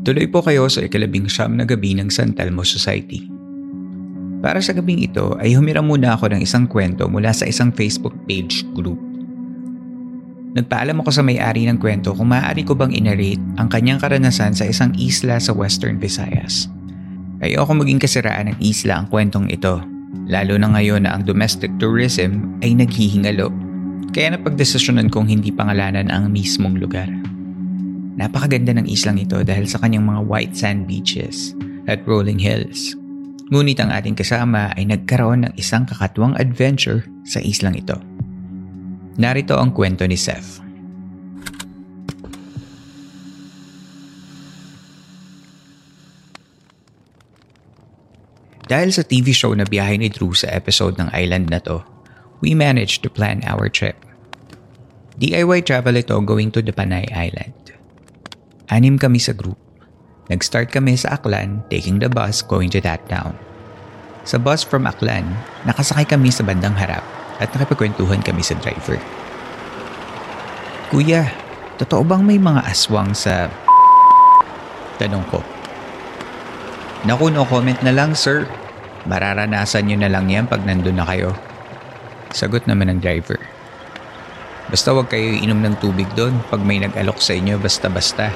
Tuloy po kayo sa ikalabing siyam na gabi ng San Telmo Society. Para sa gabing ito ay humiram muna ako ng isang kwento mula sa isang Facebook page group. Nagpaalam ako sa may-ari ng kwento kung maaari ko bang inarate ang kanyang karanasan sa isang isla sa Western Visayas. Ayoko maging kasiraan ng isla ang kwentong ito, lalo na ngayon na ang domestic tourism ay naghihingalo. Kaya napagdesisyonan kong hindi pangalanan ang mismong lugar. Napakaganda ng islang ito dahil sa kanyang mga white sand beaches at rolling hills. Ngunit ang ating kasama ay nagkaroon ng isang kakatuwang adventure sa islang ito. Narito ang kwento ni Seth. Dahil sa TV show na biyahe ni Drew sa episode ng island na to, we managed to plan our trip. DIY travel ito going to the Panay Island. Anim kami sa group. Nag-start kami sa Aklan, taking the bus going to that town. Sa bus from Aklan, nakasakay kami sa bandang harap at nakipagkwentuhan kami sa driver. Kuya, totoo bang may mga aswang sa... Tanong ko. Naku, no comment na lang, sir. Mararanasan nyo na lang yan pag nandun na kayo. Sagot naman ng driver. Basta wag kayo inom ng tubig doon pag may nag-alok sa inyo basta-basta.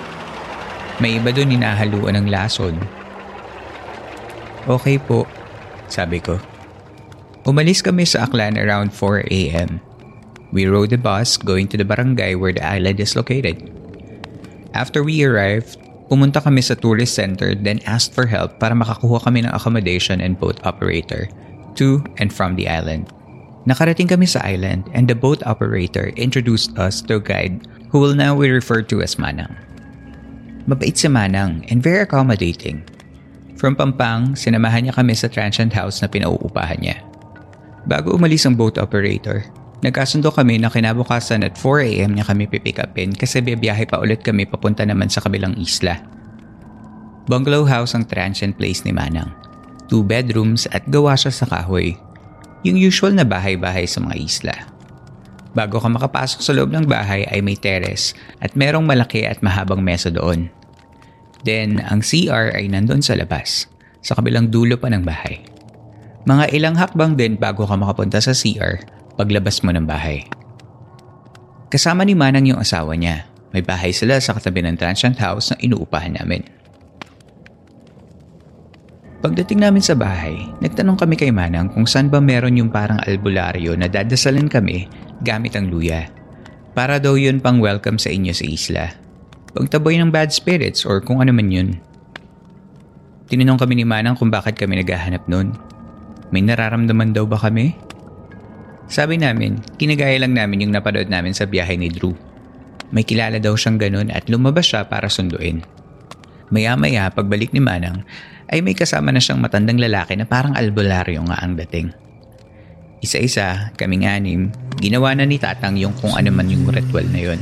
May iba doon hinahaluan ng lason. Okay po, sabi ko. Umalis kami sa Aklan around 4 a.m. We rode the bus going to the barangay where the island is located. After we arrived, pumunta kami sa tourist center then asked for help para makakuha kami ng accommodation and boat operator to and from the island. Nakarating kami sa island and the boat operator introduced us to a guide who will now be referred to as Manang. Mabait si Manang and very accommodating. From Pampang, sinamahan niya kami sa transient house na pinauupahan niya. Bago umalis ang boat operator, nagkasundo kami na kinabukasan at 4am niya kami pipick upin kasi biyahe pa ulit kami papunta naman sa kabilang isla. Bungalow house ang transient place ni Manang. Two bedrooms at gawa siya sa kahoy. Yung usual na bahay-bahay sa mga isla. Bago ka makapasok sa loob ng bahay ay may terrace at merong malaki at mahabang mesa doon. Then, ang CR ay nandun sa labas, sa kabilang dulo pa ng bahay. Mga ilang hakbang din bago ka makapunta sa CR paglabas mo ng bahay. Kasama ni Manang yung asawa niya. May bahay sila sa katabi ng transient house na inuupahan namin. Pagdating namin sa bahay, nagtanong kami kay Manang kung saan ba meron yung parang albularyo na dadasalan kami gamit ang luya. Para daw yun pang welcome sa inyo sa isla. Pagtaboy ng bad spirits or kung ano man yun. Tinanong kami ni Manang kung bakit kami naghahanap nun. May nararamdaman daw ba kami? Sabi namin, kinagaya lang namin yung napanood namin sa biyahe ni Drew. May kilala daw siyang ganun at lumabas siya para sunduin. Maya-maya, pagbalik ni Manang, ay may kasama na siyang matandang lalaki na parang albularyo nga ang dating. Isa-isa, kaming anim, ginawa na ni Tatang yung kung ano man yung ritual na yun.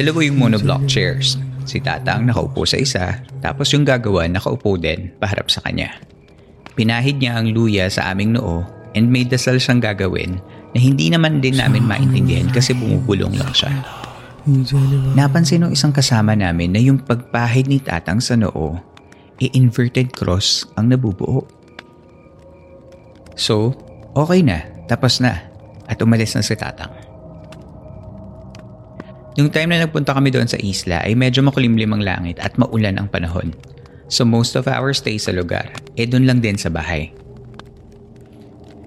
Dalawa yung monoblock chairs. Si Tatang nakaupo sa isa, tapos yung gagawa nakaupo din paharap sa kanya. Pinahid niya ang luya sa aming noo and may dasal siyang gagawin na hindi naman din namin maintindihan kasi bumubulong lang siya. Napansin ng isang kasama namin na yung pagpahid ni Tatang sa noo i-inverted cross ang nabubuo. So, okay na, tapos na, at umalis na si Tatang. Yung time na nagpunta kami doon sa isla ay medyo makulimlim ang langit at maulan ang panahon. So most of our stay sa lugar, eh doon lang din sa bahay.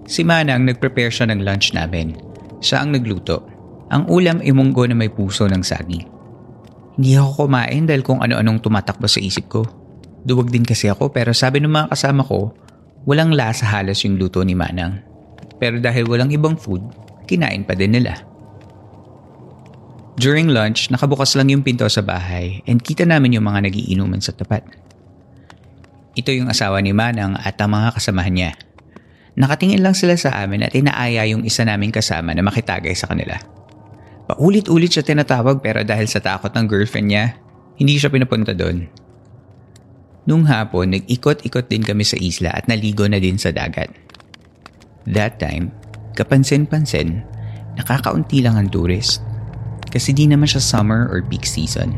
Si Manang nagprepare siya ng lunch namin. Siya ang nagluto. Ang ulam ay munggo na may puso ng saging. Hindi ako kumain dahil kung ano-anong tumatakbo sa isip ko. Duwag din kasi ako pero sabi ng mga kasama ko, walang lasa halos yung luto ni Manang. Pero dahil walang ibang food, kinain pa din nila. During lunch, nakabukas lang yung pinto sa bahay and kita namin yung mga nagiinuman sa tapat. Ito yung asawa ni Manang at ang mga kasamahan niya. Nakatingin lang sila sa amin at inaaya yung isa naming kasama na makitagay sa kanila. Paulit-ulit siya tinatawag pero dahil sa takot ng girlfriend niya, hindi siya pinapunta doon. Nung hapon, nag-ikot-ikot din kami sa isla at naligo na din sa dagat. That time, kapansin-pansin, nakakaunti lang ang tourist. Kasi di naman siya summer or peak season.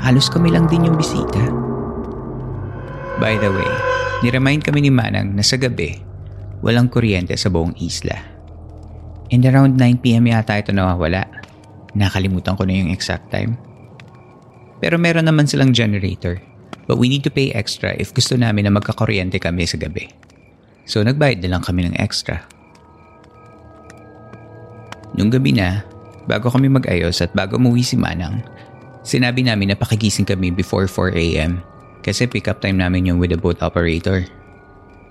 Halos kami lang din yung bisita. By the way, niremind kami ni Manang na sa gabi, walang kuryente sa buong isla. And around 9pm yata ito nawawala. Nakalimutan ko na yung exact time. Pero meron naman silang generator. But we need to pay extra if gusto namin na magkakuryente kami sa gabi. So nagbayad na lang kami ng extra. Nung gabi na, bago kami mag-ayos at bago umuwi si Manang, sinabi namin na pakigising kami before 4am kasi pick up time namin yung with the boat operator.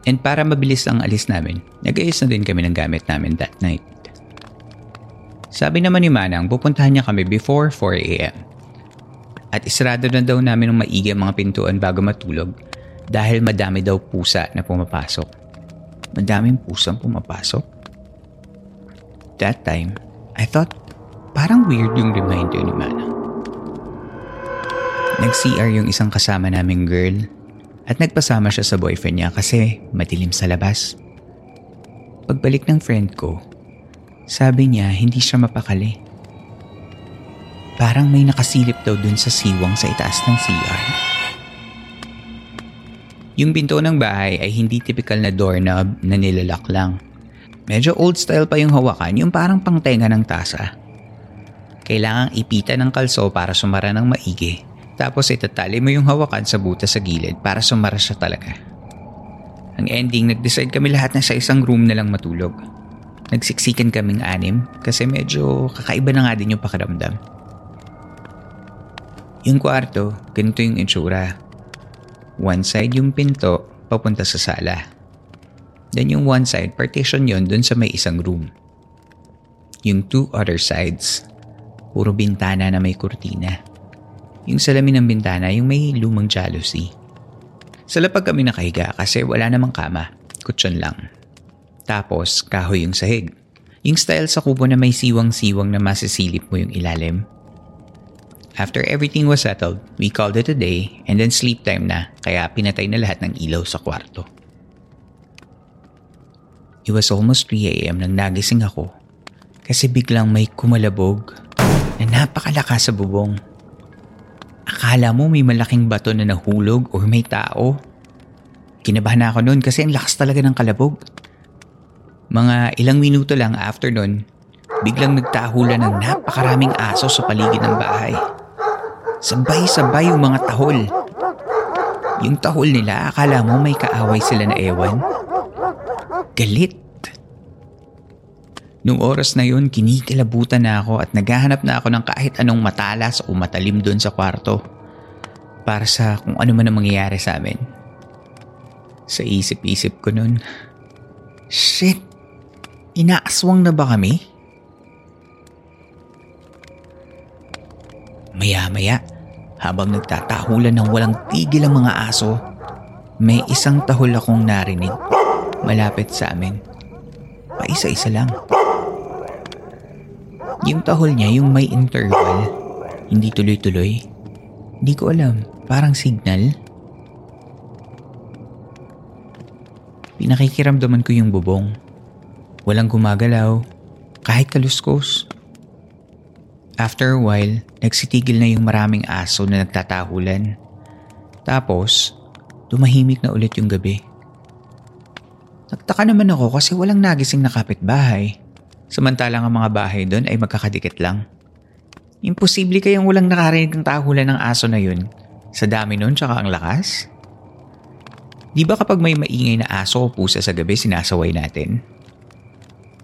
And para mabilis ang alis namin, nag-ayos na din kami ng gamit namin that night. Sabi naman ni Manang, pupuntahan niya kami before 4am. At isrado na daw namin ng maigi ang mga pintuan bago matulog dahil madami daw pusa na pumapasok. Madaming pusang pumapasok? That time, I thought parang weird yung reminder ni Manang. Nag-CR yung isang kasama naming girl at nagpasama siya sa boyfriend niya kasi madilim sa labas. Pagbalik ng friend ko, sabi niya hindi siya mapakali. Parang may nakasilip daw dun sa siwang sa itaas ng CR. Yung pinto ng bahay ay hindi typical na doorknob na nilalak lang. Medyo old style pa yung hawakan, yung parang pangtenga ng tasa. Kailangang ipita ng kalso para sumara ng maigi. Tapos itatali mo yung hawakan sa butas sa gilid para sumara siya talaga. Ang ending, nag-decide kami lahat na sa isang room na lang matulog. Nagsiksikan kaming anim kasi medyo kakaiba na nga din yung pakiramdam. Yung kwarto, ganito yung itsura. One side yung pinto, papunta sa sala. Then yung one side, partition yon dun sa may isang room. Yung two other sides, puro bintana na may kurtina. Yung salamin ng bintana, yung may lumang jealousy. Sa lapag kami nakahiga kasi wala namang kama, kutsyon lang. Tapos, kahoy yung sahig. Yung style sa kubo na may siwang-siwang na masisilip mo yung ilalim. After everything was settled, we called it a day and then sleep time na kaya pinatay na lahat ng ilaw sa kwarto. It was almost 3am nang nagising ako kasi biglang may kumalabog na napakalakas sa bubong. Akala mo may malaking bato na nahulog or may tao. Kinabahan na ako noon kasi ang lakas talaga ng kalabog. Mga ilang minuto lang after nun, biglang nagtahulan ng napakaraming aso sa paligid ng bahay. Sabay-sabay yung mga tahol. Yung tahol nila, akala mo may kaaway sila na ewan. Galit. Nung oras na yun, kinikilabutan na ako at naghahanap na ako ng kahit anong matalas o matalim doon sa kwarto para sa kung ano man ang mangyayari sa amin. Sa isip-isip ko nun, shit, inaaswang na ba kami? Maya-maya, habang nagtatahulan ng walang tigil ang mga aso, may isang tahol akong narinig malapit sa amin. Paisa-isa lang. Yung tahol niya, yung may interval, hindi tuloy-tuloy. Hindi ko alam, parang signal. Pinakikiramdaman ko yung bubong. Walang gumagalaw, kahit kaluskos. After a while, nagsitigil na yung maraming aso na nagtatahulan. Tapos, tumahimik na ulit yung gabi. Nagtaka naman ako kasi walang nagising na kapitbahay. Samantalang ang mga bahay doon ay magkakadikit lang. Imposible kayang walang nakarinig ng tahulan ng aso na yun. Sa dami nun tsaka ang lakas. Di ba kapag may maingay na aso o pusa sa gabi sinasaway natin?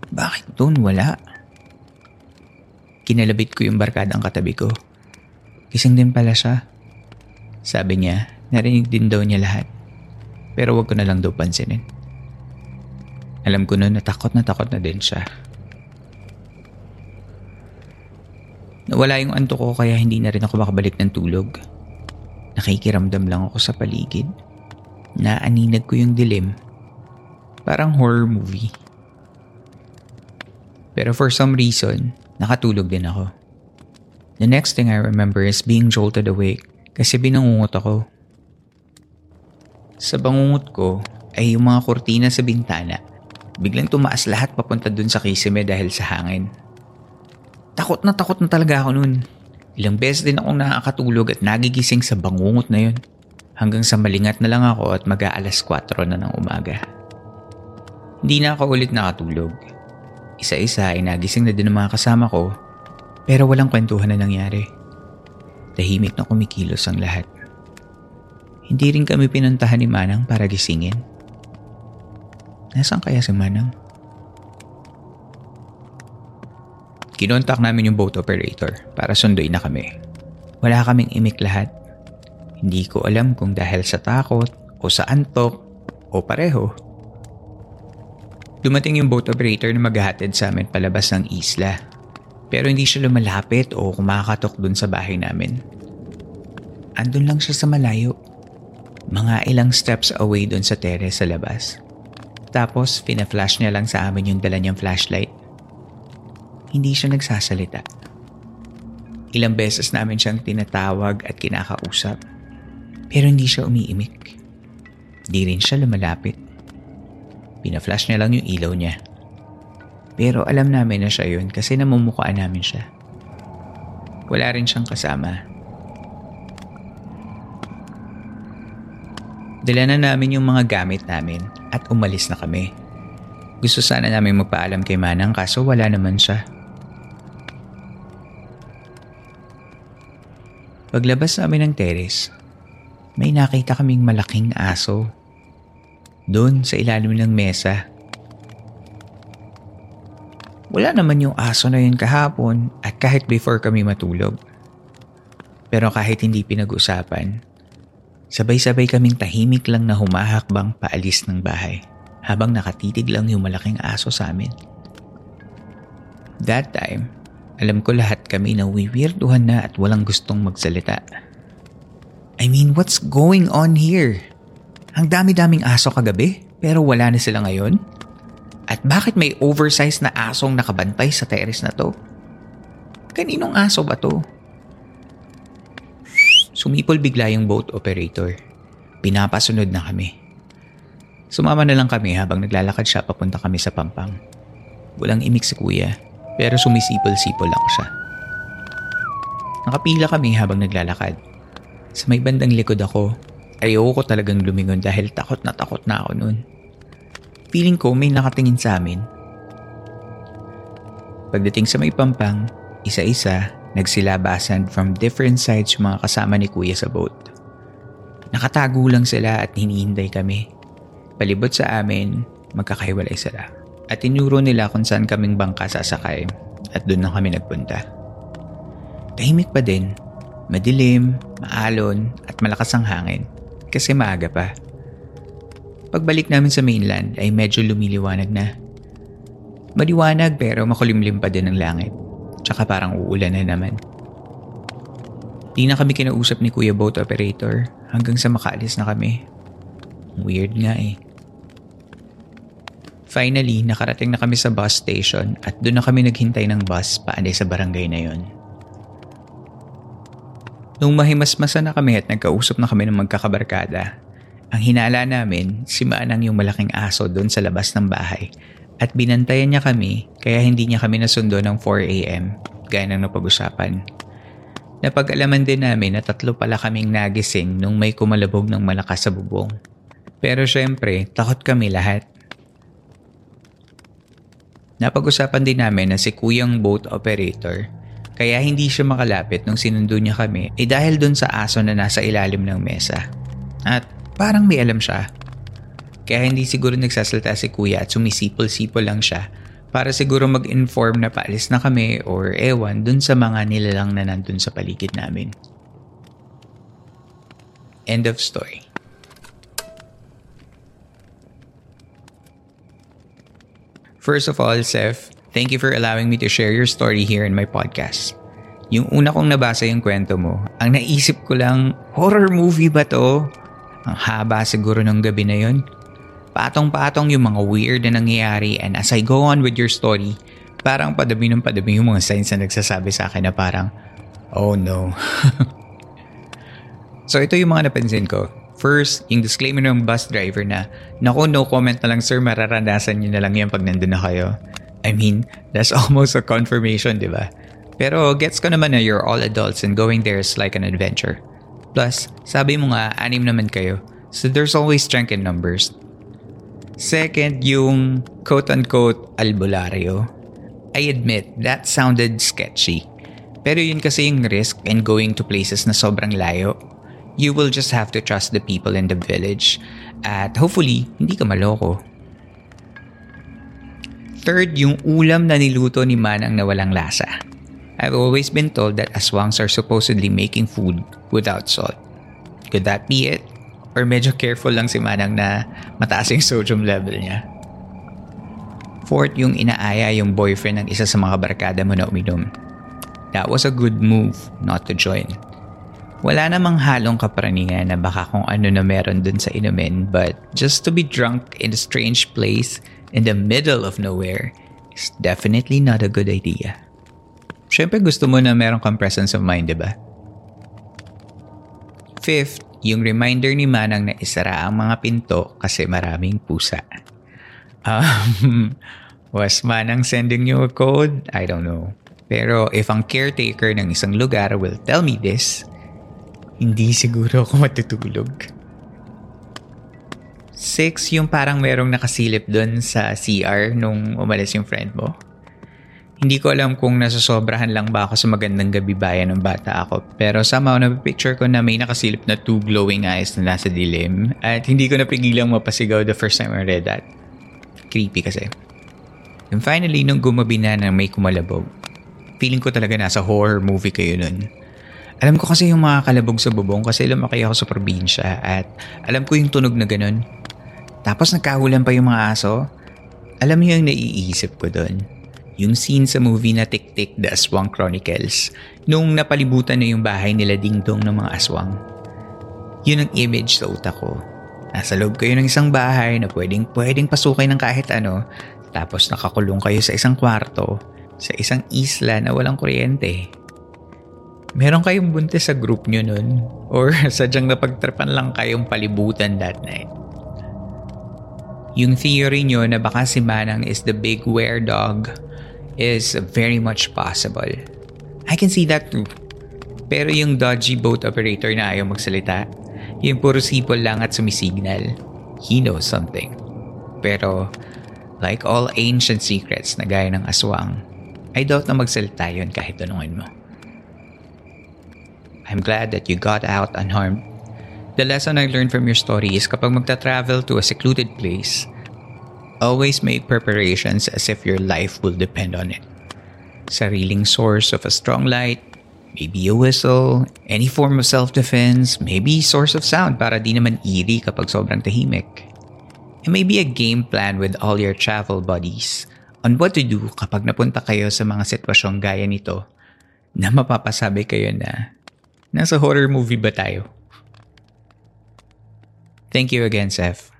Bakit doon wala? Kinalabit ko yung barkadang katabi ko. Kising din pala siya. Sabi niya, narinig din daw niya lahat. Pero wag ko na lang daw pansinin. Alam ko noon na takot na takot na din siya. Nawala yung anto ko kaya hindi na rin ako makabalik ng tulog. Nakikiramdam lang ako sa paligid. Naaninag ko yung dilim. Parang horror movie. Pero for some reason, nakatulog din ako. The next thing I remember is being jolted awake kasi binangungot ako. Sa bangungot ko ay yung mga kortina sa bintana. Biglang tumaas lahat papunta dun sa kisime dahil sa hangin. Takot na takot na talaga ako noon. Ilang beses din akong nakakatulog at nagigising sa bangungot na yun. Hanggang sa malingat na lang ako at mag-aalas 4 na ng umaga. Hindi na ako ulit nakatulog. Isa-isa ay nagising na din ang mga kasama ko pero walang kwentuhan na nangyari. Tahimik na kumikilos ang lahat. Hindi rin kami pinuntahan ni Manang para gisingin. Nasaan kaya si Manang? Kinontak namin yung boat operator para sunduin na kami. Wala kaming imik lahat. Hindi ko alam kung dahil sa takot o sa antok o pareho. Dumating yung boat operator na maghahatid sa amin palabas ng isla. Pero hindi siya lumalapit o kumakatok dun sa bahay namin. Andun lang siya sa malayo. Mga ilang steps away dun sa terrace sa labas. Tapos, fina-flash niya lang sa amin yung dala niyang flashlight hindi siya nagsasalita. Ilang beses namin siyang tinatawag at kinakausap. Pero hindi siya umiimik. Di rin siya lumalapit. Pina-flash niya lang yung ilaw niya. Pero alam namin na siya yun kasi namumukaan namin siya. Wala rin siyang kasama. Dala na namin yung mga gamit namin at umalis na kami. Gusto sana namin magpaalam kay Manang kaso wala naman siya. Paglabas namin ng teres, may nakita kaming malaking aso. Doon sa ilalim ng mesa. Wala naman yung aso na yun kahapon at kahit before kami matulog. Pero kahit hindi pinag-usapan, sabay-sabay kaming tahimik lang na humahakbang paalis ng bahay habang nakatitig lang yung malaking aso sa amin. That time, alam ko lahat kami na wiwirduhan na at walang gustong magsalita. I mean, what's going on here? Ang dami-daming aso kagabi, pero wala na sila ngayon? At bakit may oversized na asong nakabantay sa terrace na to? Kaninong aso ba to? Sumipol bigla yung boat operator. Pinapasunod na kami. Sumama na lang kami habang naglalakad siya papunta kami sa pampang. Walang imik si kuya pero sumisipol-sipol lang siya. Nakapila kami habang naglalakad. Sa may bandang likod ako, ayoko talagang lumingon dahil takot na takot na ako noon. Feeling ko may nakatingin sa amin. Pagdating sa may pampang, isa-isa, nagsilabasan from different sides yung mga kasama ni kuya sa boat. Nakatago lang sila at hinihintay kami. Palibot sa amin, magkakahiwalay sila at tinuro nila kung saan kaming bangka sasakay at doon na kami nagpunta. Tahimik pa din, madilim, maalon at malakas ang hangin kasi maaga pa. Pagbalik namin sa mainland ay medyo lumiliwanag na. Maliwanag pero makulimlim pa din ang langit. Tsaka parang uulan na naman. Di na kami kinausap ni Kuya Boat Operator hanggang sa makaalis na kami. Weird nga eh. Finally, nakarating na kami sa bus station at doon na kami naghintay ng bus paanay sa barangay na yon. Nung mahimasmasa na kami at nagkausap na kami ng magkakabarkada, ang hinala namin si Manang yung malaking aso doon sa labas ng bahay at binantayan niya kami kaya hindi niya kami nasundo ng 4am gaya ng napag-usapan. Napag-alaman din namin na tatlo pala kaming nagising nung may kumalabog ng malakas sa bubong. Pero syempre, takot kami lahat Napag-usapan din namin na si kuyang boat operator Kaya hindi siya makalapit nung sinundo niya kami eh dahil dun sa aso na nasa ilalim ng mesa. At parang may alam siya. Kaya hindi siguro nagsasalta si kuya at sumisipol-sipol lang siya para siguro mag-inform na paalis na kami or ewan dun sa mga nilalang na nandun sa paligid namin. End of story. First of all, Seth, Thank you for allowing me to share your story here in my podcast. Yung una kong nabasa yung kwento mo, ang naisip ko lang, horror movie ba to? Ang haba siguro ng gabi na yun. Patong-patong yung mga weird na nangyayari and as I go on with your story, parang padami ng padami yung mga signs na nagsasabi sa akin na parang, oh no. so ito yung mga napansin ko. First, yung disclaimer ng bus driver na, Naku, no comment na lang sir, mararanasan nyo na lang yan pag nandun na kayo. I mean, that's almost a confirmation, di ba? Pero gets ko naman na you're all adults and going there is like an adventure. Plus, sabi mo nga, anim naman kayo. So there's always strength in numbers. Second, yung quote-unquote albularyo. I admit, that sounded sketchy. Pero yun kasi yung risk in going to places na sobrang layo. You will just have to trust the people in the village. At hopefully, hindi ka maloko. Third, yung ulam na niluto ni Manang na walang lasa. I've always been told that aswangs are supposedly making food without salt. Could that be it? Or medyo careful lang si Manang na mataas yung sodium level niya? Fourth, yung inaaya yung boyfriend ng isa sa mga barkada mo na uminom. That was a good move not to join. Wala namang halong kapraningan na baka kung ano na meron dun sa inumin but just to be drunk in a strange place in the middle of nowhere is definitely not a good idea. Siyempre gusto mo na meron kang presence of mind, di ba? Fifth, yung reminder ni Manang na isara ang mga pinto kasi maraming pusa. Um, was Manang sending you a code? I don't know. Pero if ang caretaker ng isang lugar will tell me this, hindi siguro ako matutulog. Six, yung parang merong nakasilip doon sa CR nung umalis yung friend mo. Hindi ko alam kung nasasobrahan lang ba ako sa magandang gabi bayan ng bata ako. Pero somehow na-picture ko na may nakasilip na two glowing eyes na nasa dilim. At hindi ko napigilang mapasigaw the first time I read that. Creepy kasi. And finally, nung gumabi na na may kumalabog, feeling ko talaga nasa horror movie kayo nun. Alam ko kasi yung mga kalabog sa bubong kasi lumaki ako sa probinsya at alam ko yung tunog na ganun. Tapos nagkahulan pa yung mga aso. Alam mo yung naiisip ko doon? Yung scene sa movie na Tik Tik The Aswang Chronicles nung napalibutan na yung bahay nila dingdong ng mga aswang. Yun ang image sa utak ko. Nasa loob kayo ng isang bahay na pwedeng pwedeng pasukin ng kahit ano tapos nakakulong kayo sa isang kwarto sa isang isla na walang kuryente. Meron kayong buntis sa group nyo nun or sadyang napagtrapan lang kayong palibutan that night. Yung theory nyo na baka si Manang is the big were dog is very much possible. I can see that too. Pero yung dodgy boat operator na ayaw magsalita, yung puro sipol lang at sumisignal, he knows something. Pero, like all ancient secrets na gaya ng aswang, I doubt na magsalita yun kahit tanungin mo. I'm glad that you got out unharmed The lesson I learned from your story is kapag magta-travel to a secluded place, always make preparations as if your life will depend on it. Sariling source of a strong light, maybe a whistle, any form of self-defense, maybe source of sound para di naman eerie kapag sobrang tahimik. And maybe a game plan with all your travel buddies on what to do kapag napunta kayo sa mga sitwasyong gaya nito na mapapasabi kayo na nasa horror movie ba tayo? Thank you again, Seth.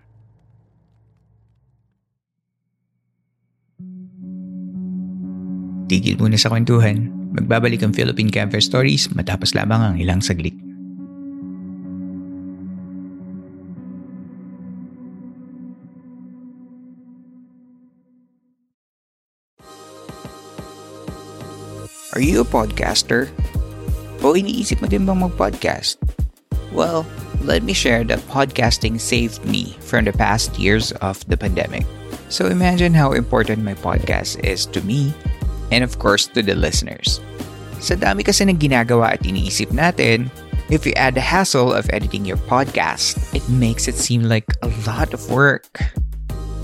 Tigil muna sa kwentuhan. Magbabalik ang Philippine Camper Stories matapos lamang ang ilang saglit. Are you a podcaster? O iniisip mo din bang mag-podcast? Well, let me share that podcasting saved me from the past years of the pandemic. So imagine how important my podcast is to me and, of course, to the listeners. Sa dami kasi ng ginagawa at iniisip natin, if you add the hassle of editing your podcast, it makes it seem like a lot of work.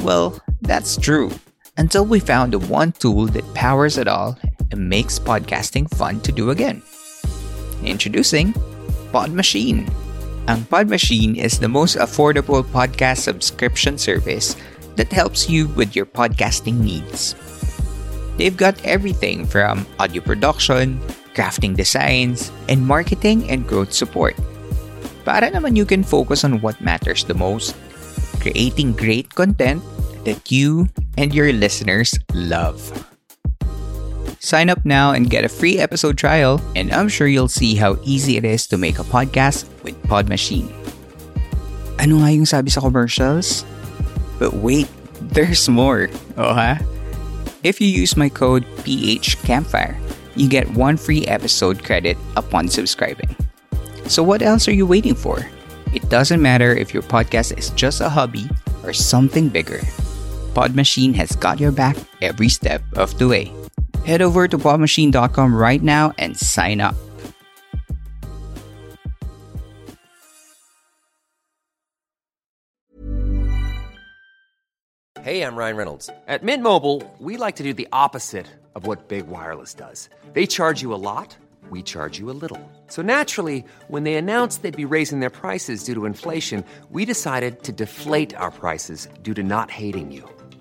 Well, that's true. Until we found the one tool that powers it all and makes podcasting fun to do again. Introducing Pod Machine. Ang Pod Machine is the most affordable podcast subscription service that helps you with your podcasting needs. They've got everything from audio production, crafting designs, and marketing and growth support. Para naman you can focus on what matters the most, creating great content that you and your listeners love. Sign up now and get a free episode trial, and I'm sure you'll see how easy it is to make a podcast with Pod Machine. Ano nga yung sabi sa commercials? But wait, there's more. Oh ha? If you use my code PHCampfire, you get one free episode credit upon subscribing. So what else are you waiting for? It doesn't matter if your podcast is just a hobby or something bigger. Pod Machine has got your back every step of the way. Head over to podmachine.com right now and sign up. Hey, I'm Ryan Reynolds. At Mint Mobile, we like to do the opposite of what Big Wireless does. They charge you a lot, we charge you a little. So naturally, when they announced they'd be raising their prices due to inflation, we decided to deflate our prices due to not hating you.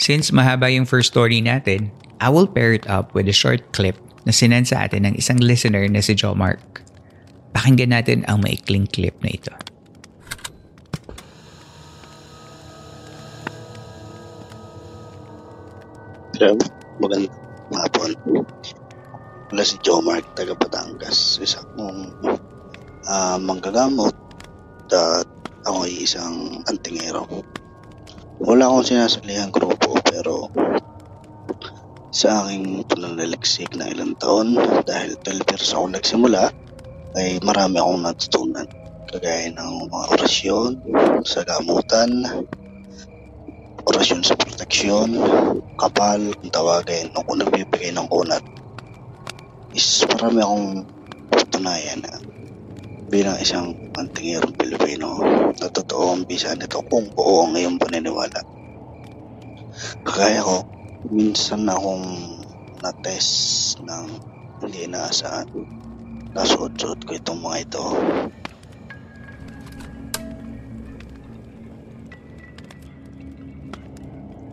Since mahaba yung first story natin, I will pair it up with a short clip na sinend sa atin ng isang listener na si Joe Mark. Pakinggan natin ang maikling clip na ito. Sir, magandang hapon. Wala si Joe Mark, taga Batangas. Isa kong uh, manggagamot at ako ay isang antingero. Wala akong sinasalihan grupo pero sa aking pananaliksik na ilang taon dahil 12 years ako nagsimula ay marami akong natutunan. Kagaya ng mga orasyon sa gamutan orasyon sa proteksyon kapal kung tawagin o kung nagbibigay ng kunat. Is marami akong patunayan na bilang isang antingerong Pilipino na totoo ang bisa nito kung buo ang iyong paniniwala kagaya ko minsan akong na-test ng hindi inaasahan. Nasuot-suot ko itong mga ito.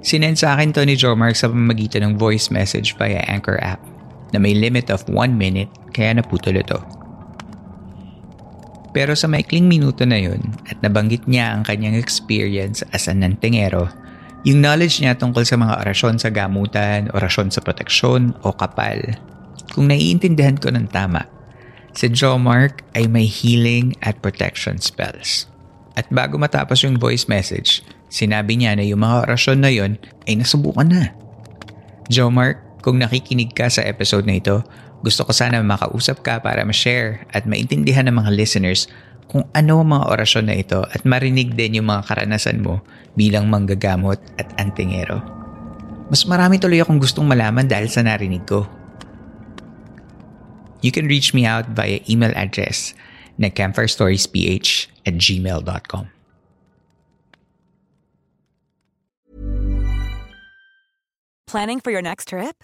Sinend sa akin to ni Jomar sa pamamagitan ng voice message via Anchor app na may limit of 1 minute kaya naputol ito. Pero sa maikling minuto na yun at nabanggit niya ang kanyang experience as a nantingero, yung knowledge niya tungkol sa mga orasyon sa gamutan, orasyon sa proteksyon o kapal. Kung naiintindihan ko ng tama, si Joe Mark ay may healing at protection spells. At bago matapos yung voice message, sinabi niya na yung mga orasyon na yon ay nasubukan na. Joe Mark, kung nakikinig ka sa episode na ito, gusto ko sana makausap ka para ma-share at maintindihan ng mga listeners kung ano ang mga orasyon na ito at marinig din yung mga karanasan mo bilang manggagamot at antingero. Mas marami tuloy akong gustong malaman dahil sa narinig ko. You can reach me out via email address na campfirestoriesph at gmail.com. Planning for your next trip?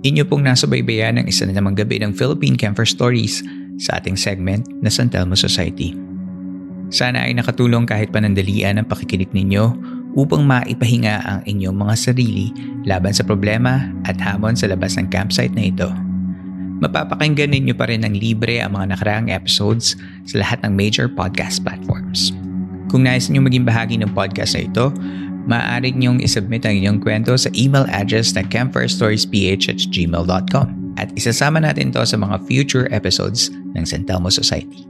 Inyo pong nasa baybayan ng isa na namang gabi ng Philippine Camper Stories sa ating segment na San Telmo Society. Sana ay nakatulong kahit panandalian ang pakikinig ninyo upang maipahinga ang inyong mga sarili laban sa problema at hamon sa labas ng campsite na ito. Mapapakinggan ninyo pa rin ng libre ang mga nakaraang episodes sa lahat ng major podcast platforms. Kung nais niyo maging bahagi ng podcast na ito, maaari niyong isubmit ang inyong kwento sa email address na campfirestoriesph at gmail.com at isasama natin to sa mga future episodes ng San Telmo Society.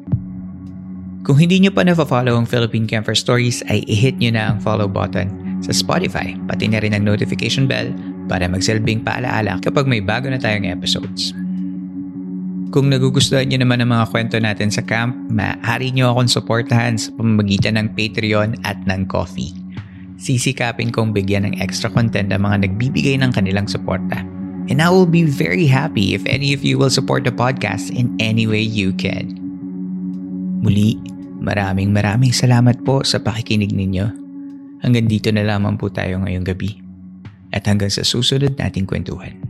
Kung hindi nyo pa na-follow ang Philippine Camper Stories ay i-hit nyo na ang follow button sa Spotify pati na rin ang notification bell para magsilbing paalaala kapag may bago na tayong episodes. Kung nagugustuhan nyo naman ang mga kwento natin sa camp, maaari nyo akong supportahan sa pamamagitan ng Patreon at ng Coffee sisikapin kong bigyan ng extra content ang mga nagbibigay ng kanilang suporta. And I will be very happy if any of you will support the podcast in any way you can. Muli, maraming maraming salamat po sa pakikinig ninyo. Hanggang dito na lamang po tayo ngayong gabi. At hanggang sa susunod nating kwentuhan.